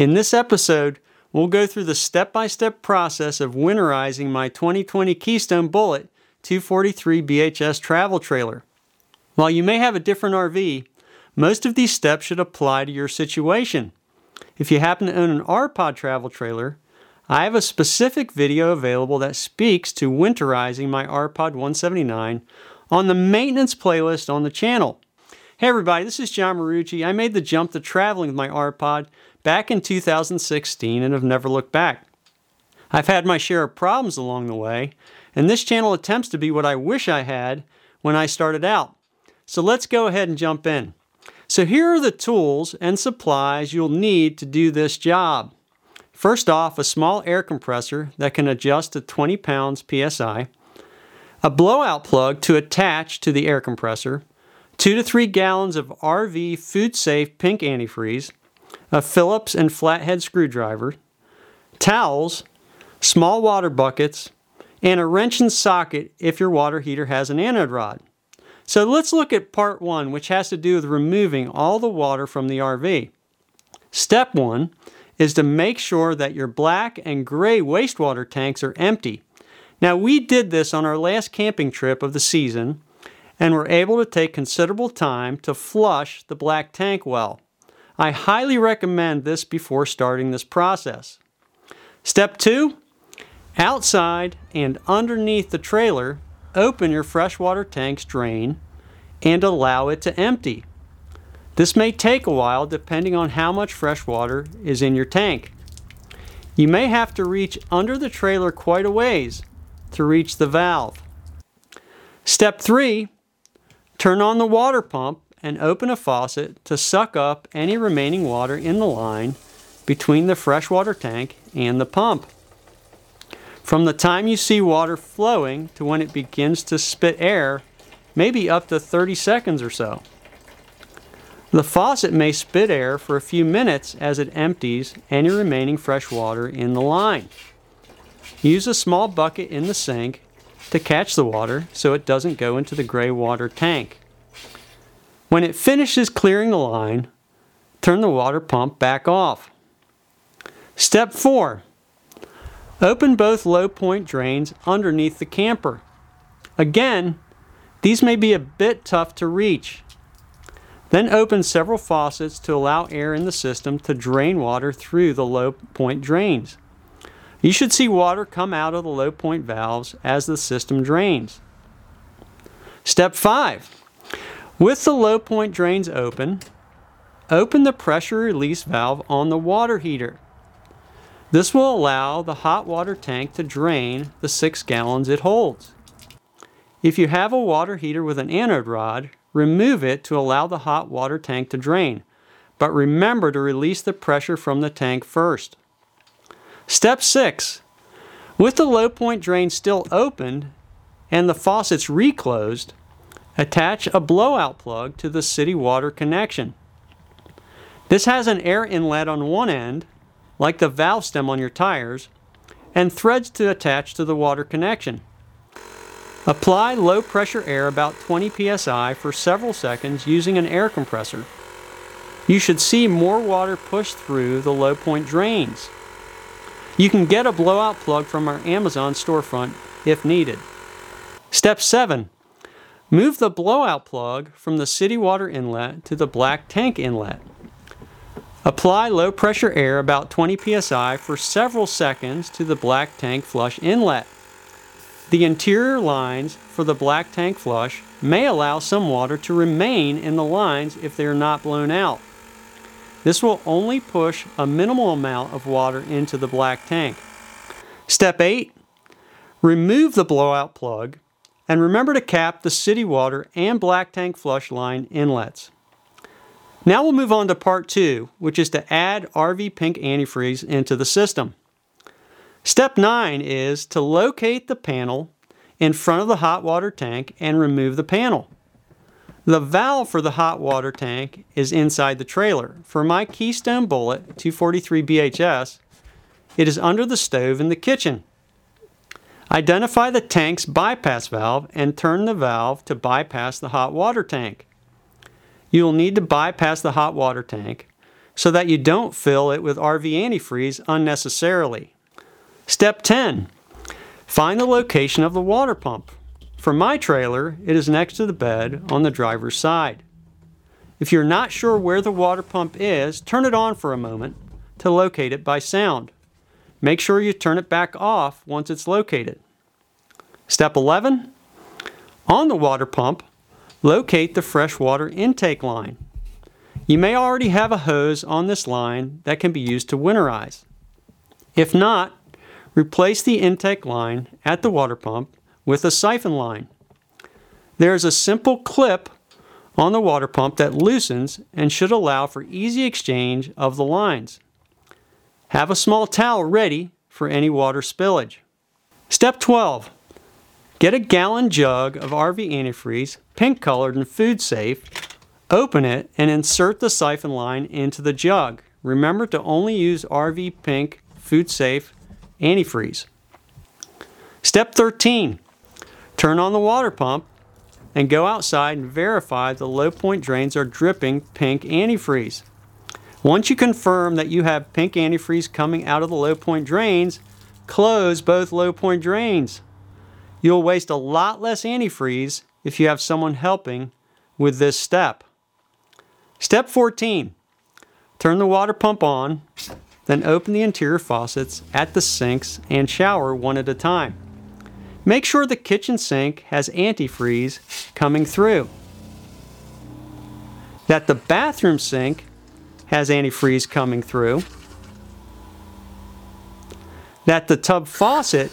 In this episode, we'll go through the step-by-step process of winterizing my 2020 Keystone Bullet 243 BHS travel trailer. While you may have a different RV, most of these steps should apply to your situation. If you happen to own an R-Pod travel trailer, I have a specific video available that speaks to winterizing my R-Pod 179 on the maintenance playlist on the channel. Hey everybody, this is John Marucci. I made the jump to traveling with my R-Pod back in 2016 and have never looked back. I've had my share of problems along the way, and this channel attempts to be what I wish I had when I started out. So let's go ahead and jump in. So here are the tools and supplies you'll need to do this job. First off, a small air compressor that can adjust to 20 pounds PSI, a blowout plug to attach to the air compressor, 2 to 3 gallons of RV food safe pink antifreeze, a Phillips and flathead screwdriver, towels, small water buckets, and a wrench and socket if your water heater has an anode rod. So let's look at part one, which has to do with removing all the water from the RV. Step one is to make sure that your black and gray wastewater tanks are empty. Now, we did this on our last camping trip of the season and were able to take considerable time to flush the black tank well. I highly recommend this before starting this process. Step two outside and underneath the trailer, open your freshwater tank's drain and allow it to empty. This may take a while depending on how much fresh water is in your tank. You may have to reach under the trailer quite a ways to reach the valve. Step 3 Turn on the water pump and open a faucet to suck up any remaining water in the line between the freshwater tank and the pump. From the time you see water flowing to when it begins to spit air, maybe up to 30 seconds or so. The faucet may spit air for a few minutes as it empties any remaining fresh water in the line. Use a small bucket in the sink to catch the water so it doesn't go into the gray water tank. When it finishes clearing the line, turn the water pump back off. Step 4 Open both low point drains underneath the camper. Again, these may be a bit tough to reach. Then open several faucets to allow air in the system to drain water through the low point drains. You should see water come out of the low point valves as the system drains. Step 5. With the low point drains open, open the pressure release valve on the water heater. This will allow the hot water tank to drain the 6 gallons it holds. If you have a water heater with an anode rod, remove it to allow the hot water tank to drain, but remember to release the pressure from the tank first. Step 6. With the low point drain still opened and the faucets reclosed, attach a blowout plug to the city water connection. This has an air inlet on one end like the valve stem on your tires, and threads to attach to the water connection. Apply low pressure air about 20 psi for several seconds using an air compressor. You should see more water push through the low point drains. You can get a blowout plug from our Amazon storefront if needed. Step 7. Move the blowout plug from the city water inlet to the black tank inlet. Apply low pressure air about 20 psi for several seconds to the black tank flush inlet. The interior lines for the black tank flush may allow some water to remain in the lines if they are not blown out. This will only push a minimal amount of water into the black tank. Step 8. Remove the blowout plug and remember to cap the city water and black tank flush line inlets. Now we'll move on to part two, which is to add RV Pink antifreeze into the system. Step nine is to locate the panel in front of the hot water tank and remove the panel. The valve for the hot water tank is inside the trailer. For my Keystone Bullet 243 BHS, it is under the stove in the kitchen. Identify the tank's bypass valve and turn the valve to bypass the hot water tank. You will need to bypass the hot water tank, so that you don't fill it with RV antifreeze unnecessarily. Step 10. Find the location of the water pump. For my trailer, it is next to the bed on the driver's side. If you're not sure where the water pump is, turn it on for a moment to locate it by sound. Make sure you turn it back off once it's located. Step 11. On the water pump, locate the freshwater intake line. You may already have a hose on this line that can be used to winterize. If not, replace the intake line at the water pump with a siphon line. There is a simple clip on the water pump that loosens and should allow for easy exchange of the lines. Have a small towel ready for any water spillage. Step 12. Get a gallon jug of RV antifreeze, pink colored and food safe. Open it and insert the siphon line into the jug. Remember to only use RV pink, food safe antifreeze. Step 13. Turn on the water pump and go outside and verify the low point drains are dripping pink antifreeze. Once you confirm that you have pink antifreeze coming out of the low point drains, close both low point drains. You'll waste a lot less antifreeze if you have someone helping with this step. Step 14. Turn the water pump on, then open the interior faucets at the sinks and shower one at a time. Make sure the kitchen sink has antifreeze coming through. That the bathroom sink has antifreeze coming through. That the tub faucet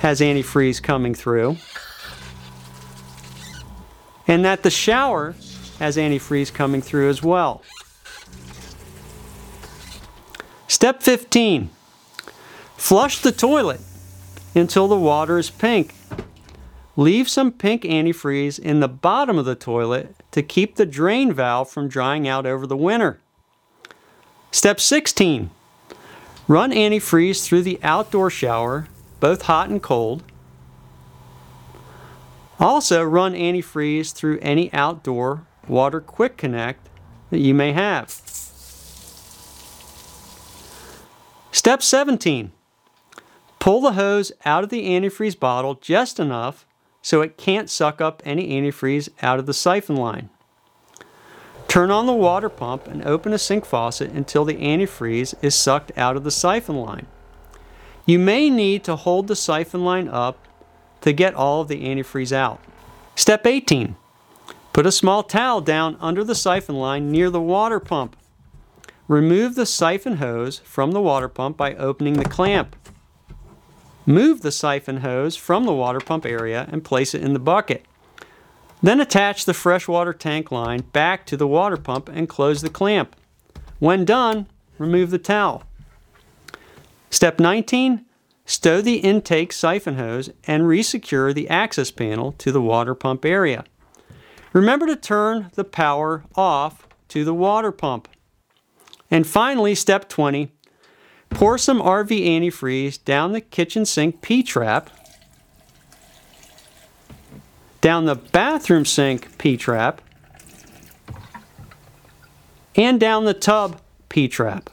has antifreeze coming through. And that the shower has antifreeze coming through as well. Step 15. Flush the toilet until the water is pink. Leave some pink antifreeze in the bottom of the toilet to keep the drain valve from drying out over the winter. Step 16. Run antifreeze through the outdoor shower, both hot and cold. Also, run antifreeze through any outdoor water quick connect that you may have. Step 17. Pull the hose out of the antifreeze bottle just enough so it can't suck up any antifreeze out of the siphon line. Turn on the water pump and open a sink faucet until the antifreeze is sucked out of the siphon line. You may need to hold the siphon line up to get all of the antifreeze out. Step 18. Put a small towel down under the siphon line near the water pump. Remove the siphon hose from the water pump by opening the clamp. Move the siphon hose from the water pump area and place it in the bucket. Then attach the freshwater tank line back to the water pump and close the clamp. When done, remove the towel. Step 19, stow the intake siphon hose and resecure the access panel to the water pump area. Remember to turn the power off to the water pump. And finally, step 20, pour some RV antifreeze down the kitchen sink P-trap, down the bathroom sink P-trap, and down the tub P-trap.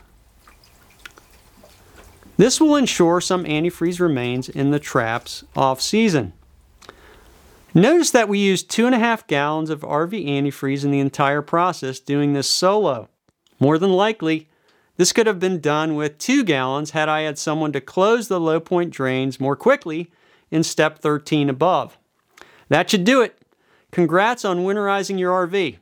This will ensure some antifreeze remains in the traps off season. Notice that we used two and a half gallons of RV antifreeze in the entire process doing this solo. More than likely, this could have been done with two gallons had I had someone to close the low point drains more quickly in step 13 above. That should do it. Congrats on winterizing your RV.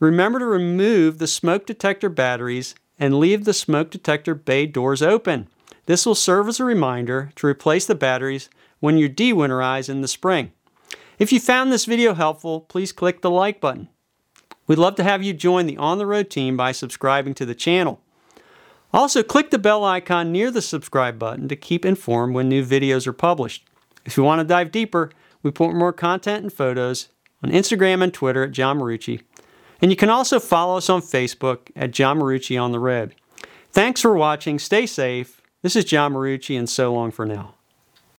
Remember to remove the smoke detector batteries and leave the smoke detector bay doors open. This will serve as a reminder to replace the batteries when you de-winterize in the spring. If you found this video helpful, please click the like button. We'd love to have you join the On the Road team by subscribing to the channel. Also, click the bell icon near the subscribe button to keep informed when new videos are published. If you want to dive deeper, we put more content and photos on Instagram and Twitter at John Marucci. And you can also follow us on Facebook at John Marucci on the Road. Thanks for watching. Stay safe. This is John Marucci, and so long for now.